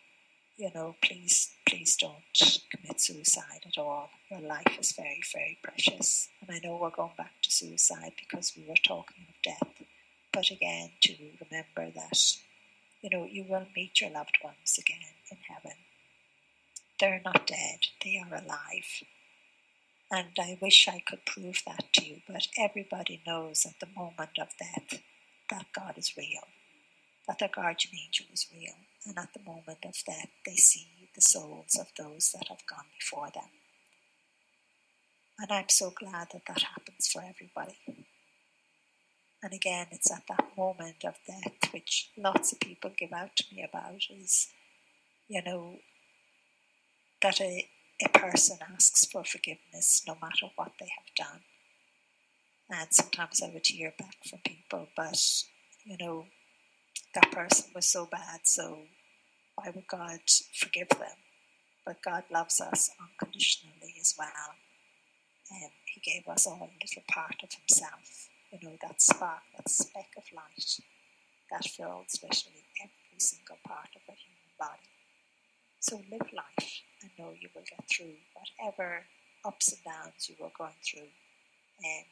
S3: you know, please, please don't commit suicide at all. Your life is very, very precious. And I know we're going back to suicide because we were talking of death. But again, to remember that, you know, you will meet your loved ones again in heaven. They're not dead, they are alive. And I wish I could prove that to you, but everybody knows at the moment of death that God is real, that their guardian angel is real, and at the moment of death they see the souls of those that have gone before them. And I'm so glad that that happens for everybody. And again, it's at that moment of death, which lots of people give out to me about, is, you know, that a, a person asks for forgiveness no matter what they have done. And sometimes I would hear back from people, but, you know, that person was so bad, so why would God forgive them? But God loves us unconditionally as well. And He gave us all a little part of Himself you know, that spark, that speck of light that fills literally every single part of a human body. So live life and know you will get through whatever ups and downs you are going through. And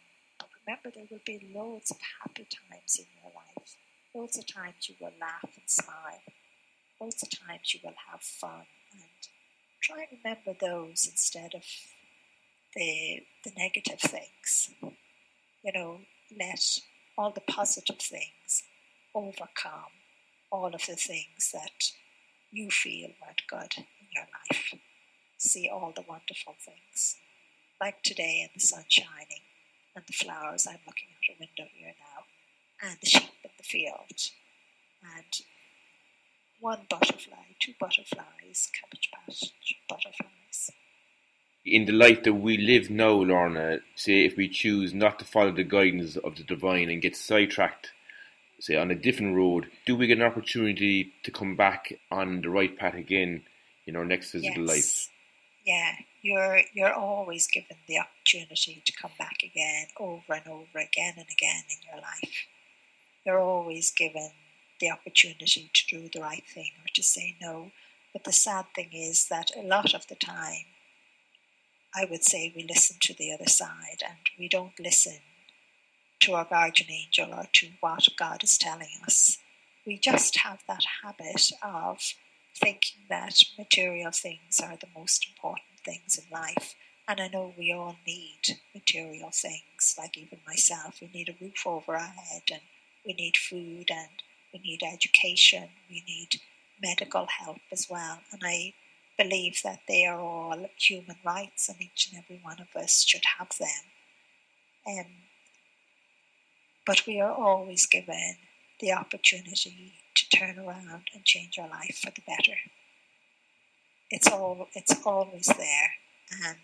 S3: remember, there will be loads of happy times in your life. Loads of times you will laugh and smile. Loads of times you will have fun. And try and remember those instead of the, the negative things. You know, let all the positive things overcome all of the things that you feel weren't good life. See all the wonderful things, like today and the sun shining and the flowers. I'm looking out a window here now, and the sheep in the field, and one butterfly, two butterflies, cabbage patch butterflies
S1: in the life that we live now, Lorna, say if we choose not to follow the guidance of the divine and get sidetracked, say on a different road, do we get an opportunity to come back on the right path again in our next physical
S3: yes.
S1: life?
S3: Yeah, you're you're always given the opportunity to come back again, over and over again and again in your life. You're always given the opportunity to do the right thing or to say no. But the sad thing is that a lot of the time I would say we listen to the other side and we don't listen to our guardian angel or to what God is telling us. We just have that habit of thinking that material things are the most important things in life. And I know we all need material things, like even myself. We need a roof over our head, and we need food, and we need education, we need medical help as well. And I believe that they are all human rights and each and every one of us should have them. Um, but we are always given the opportunity to turn around and change our life for the better. It's all it's always there and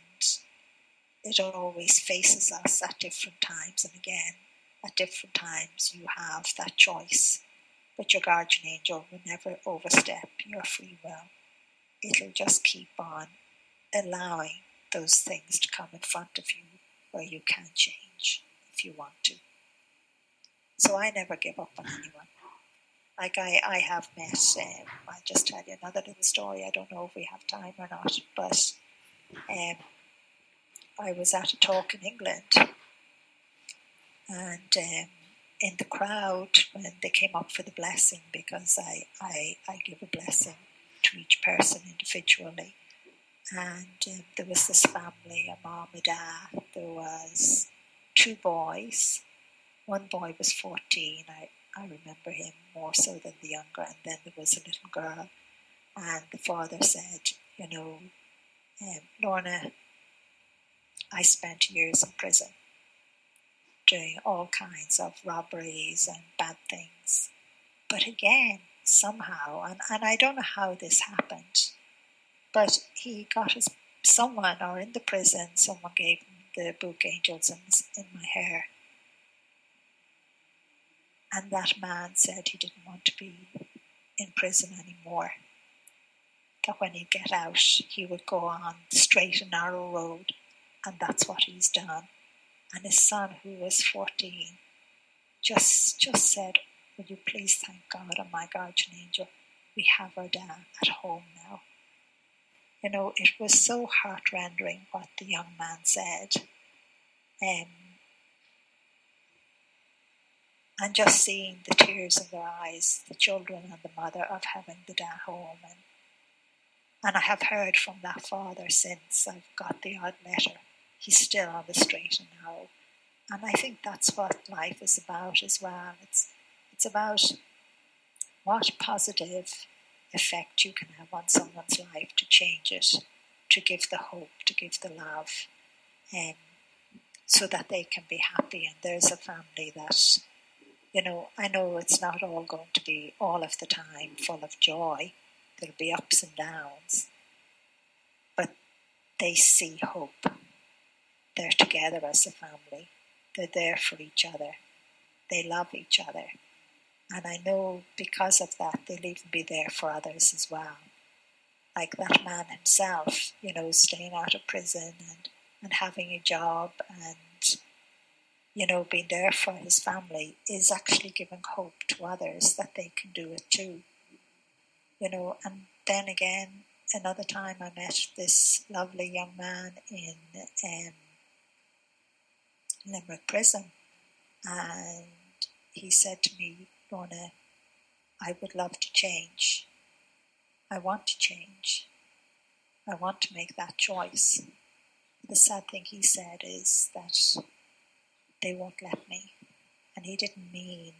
S3: it always faces us at different times and again at different times you have that choice. But your guardian angel will never overstep your free will it'll just keep on allowing those things to come in front of you where you can change if you want to. So I never give up on anyone. Like I, I have met, um, I'll just tell you another little story. I don't know if we have time or not, but um, I was at a talk in England and um, in the crowd when they came up for the blessing because I, I, I give a blessing to each person individually. And um, there was this family, a mom, a dad. There was two boys. One boy was 14. I, I remember him more so than the younger. And then there was a little girl. And the father said, you know, Um, Lorna, I spent years in prison doing all kinds of robberies and bad things. But again, somehow, and, and I don't know how this happened, but he got his someone or in the prison, someone gave him the book Angels in, in My Hair. And that man said he didn't want to be in prison anymore. That when he'd get out, he would go on straight and narrow road, and that's what he's done. And his son, who was 14, just just said, Will you please thank God and my guardian angel? We have our dad at home now. You know, it was so heart rending what the young man said. Um, and just seeing the tears in their eyes, the children and the mother of having the dad home. And, and I have heard from that father since I've got the odd letter. He's still on the straight and narrow. And I think that's what life is about as well. It's, it's about what positive effect you can have on someone's life to change it, to give the hope, to give the love, um, so that they can be happy. And there's a family that you know, I know it's not all going to be all of the time full of joy. There'll be ups and downs. But they see hope. They're together as a family. They're there for each other. They love each other. And I know because of that, they'll even be there for others as well. Like that man himself, you know, staying out of prison and, and having a job and you know, being there for his family is actually giving hope to others that they can do it too. You know, and then again, another time I met this lovely young man in um, Limerick prison, and he said to me, Lorna, I would love to change. I want to change. I want to make that choice. The sad thing he said is that they won't let me. And he didn't mean,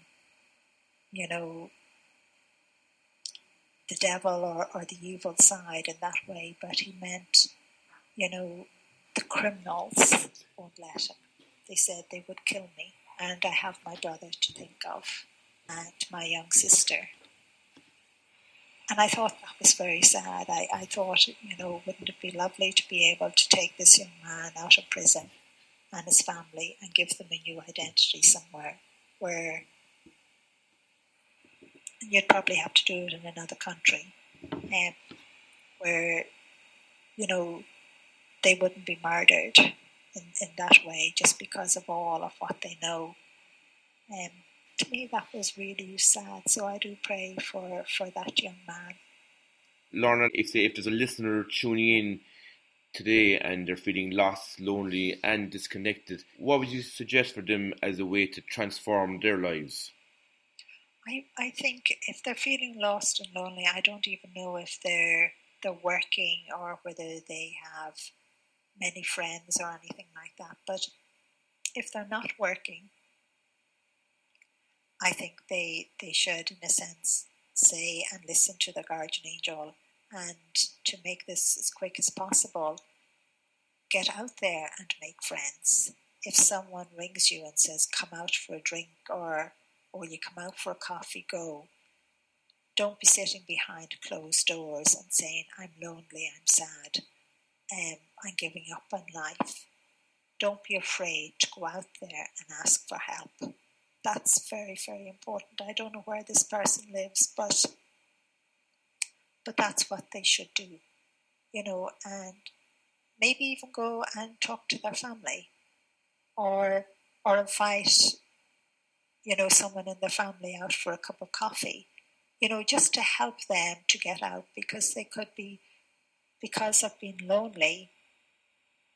S3: you know, the devil or, or the evil side in that way, but he meant, you know, the criminals won't let him. They said they would kill me, and I have my brother to think of, and my young sister. And I thought that was very sad. I, I thought, you know, wouldn't it be lovely to be able to take this young man out of prison and his family and give them a new identity somewhere where you'd probably have to do it in another country um, where you know they wouldn't be murdered in, in that way just because of all of what they know. Um, to me that was really sad so I do pray for, for that young man.
S1: Lorna, if, if there's a listener tuning in today and they're feeling lost, lonely, and disconnected, what would you suggest for them as a way to transform their lives?
S3: I, I think if they're feeling lost and lonely, I don't even know if they're they're working or whether they have many friends or anything like that. But if they're not working, I think they they should, in a sense, say and listen to the guardian angel and to make this as quick as possible, get out there and make friends. If someone rings you and says, come out for a drink or, or you come out for a coffee, go. Don't be sitting behind closed doors and saying, I'm lonely, I'm sad, um, I'm giving up on life. Don't be afraid to go out there and ask for help. That's very, very important. I don't know where this person lives, but but that's what they should do, you know, and maybe even go and talk to their family or or invite you know someone in their family out for a cup of coffee you know just to help them to get out because they could be because of being lonely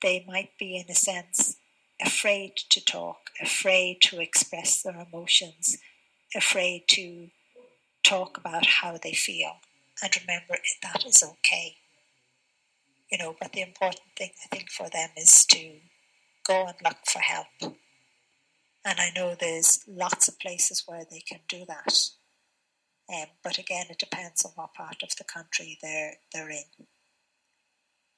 S3: they might be in a sense afraid to talk afraid to express their emotions afraid to talk about how they feel and remember that is okay. You know, but the important thing I think for them is to go and look for help. And I know there's lots of places where they can do that. Um, but again, it depends on what part of the country they're they're in.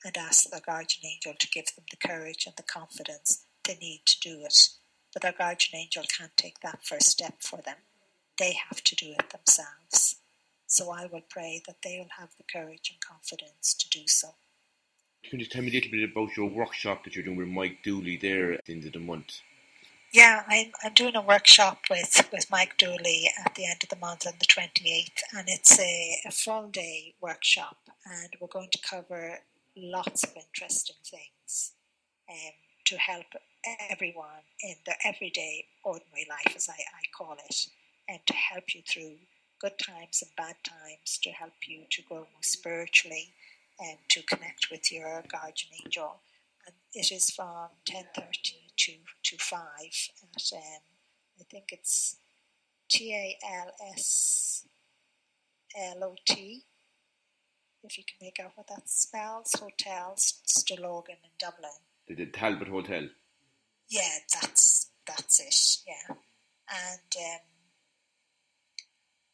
S3: and ask their guardian angel to give them the courage and the confidence they need to do it. But their guardian angel can't take that first step for them. They have to do it themselves. So I will pray that they will have the courage and confidence to do so.
S1: Can you tell me a little bit about your workshop that you're doing with Mike Dooley there at the end of the month?
S3: Yeah, I'm, I'm doing a workshop with, with Mike Dooley at the end of the month on the 28th, and it's a, a full day workshop, and we're going to cover lots of interesting things um, to help everyone in their everyday, ordinary life, as I, I call it, and to help you through good times and bad times, to help you to grow spiritually and to connect with your guardian angel. And it is from 10.30 to, to 5 at, um, I think it's T-A-L-S-L-O-T, if you can make out what that spells, Hotel Stologan in Dublin.
S1: The, the Talbot Hotel.
S3: Yeah, that's that's it. Yeah, and um,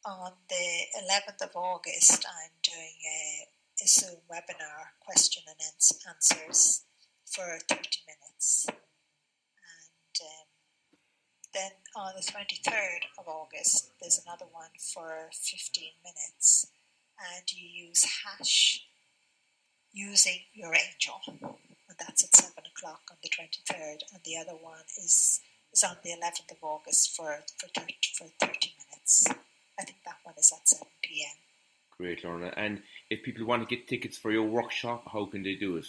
S3: on the 11th of August, I'm doing a, a Zoom webinar, question and ans- answers for 30 minutes, and um, then on the 23rd of August, there's another one for 15 minutes, and you use hash using your angel and that's at 7 o'clock on the 23rd, and the other one is, is on the 11th of August for, for, 30, for 30 minutes. I think that one is at 7 pm.
S1: Great, Lorna. And if people want to get tickets for your workshop, how can they do it?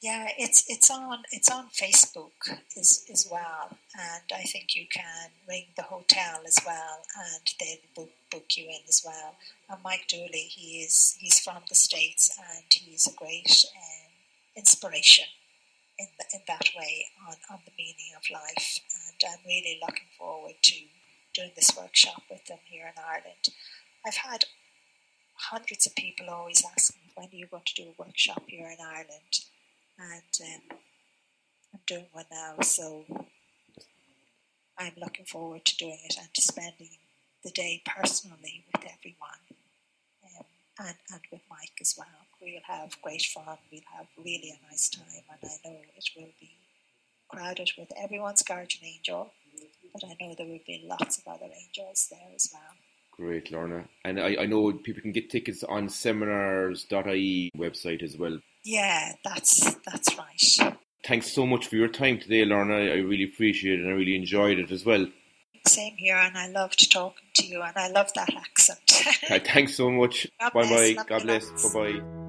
S3: Yeah, it's it's on it's on Facebook as as well, and I think you can ring the hotel as well, and they'll book, book you in as well. And Mike Dooley, he is he's from the states, and he's a great um, inspiration in, the, in that way on, on the meaning of life. And I'm really looking forward to doing this workshop with them here in Ireland. I've had hundreds of people always ask me, when are you going to do a workshop here in Ireland? And um, I'm doing one now, so I'm looking forward to doing it and to spending the day personally with everyone um, and, and with Mike as well. We'll have great fun, we'll have really a nice time, and I know it will be crowded with everyone's guardian angel, but I know there will be lots of other angels there as well.
S1: Great, Lorna. And I, I know people can get tickets on seminars.ie website as well.
S3: Yeah, that's that's right.
S1: Thanks so much for your time today, Lorna. I really appreciate it and I really enjoyed it as well.
S3: Same here, and I loved talking to you, and I love that accent.
S1: Thanks so much. bye bye. God bless. Bye bye.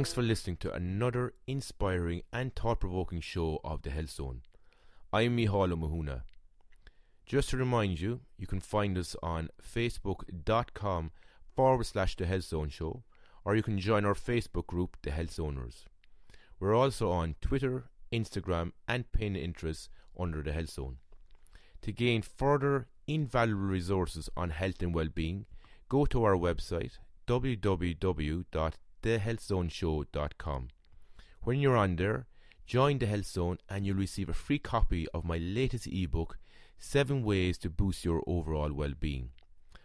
S1: Thanks for listening to another inspiring and thought provoking show of The Health Zone. I'm Micheál O'Mathúna. Just to remind you, you can find us on facebook.com forward slash The Health Zone Show, or you can join our Facebook group, The Health Zoners. We're also on Twitter, Instagram, and Pinterest under The Health Zone. To gain further invaluable resources on health and well-being, go to our website www.thehealthzoneshow.com. When you're on there, join the Health Zone and you'll receive a free copy of my latest ebook, 7 Ways to Boost Your Overall Well-being.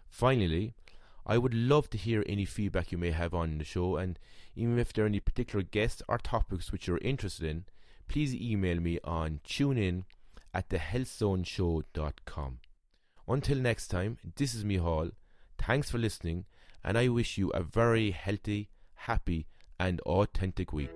S1: Finally, I would love to hear any feedback you may have on the show and even if there are any particular guests or topics which you're interested in, please email me on tunein at thehealthzoneshow.com. Until next time, this is Micheál. Thanks for listening, and I wish you a very healthy, happy, and authentic week.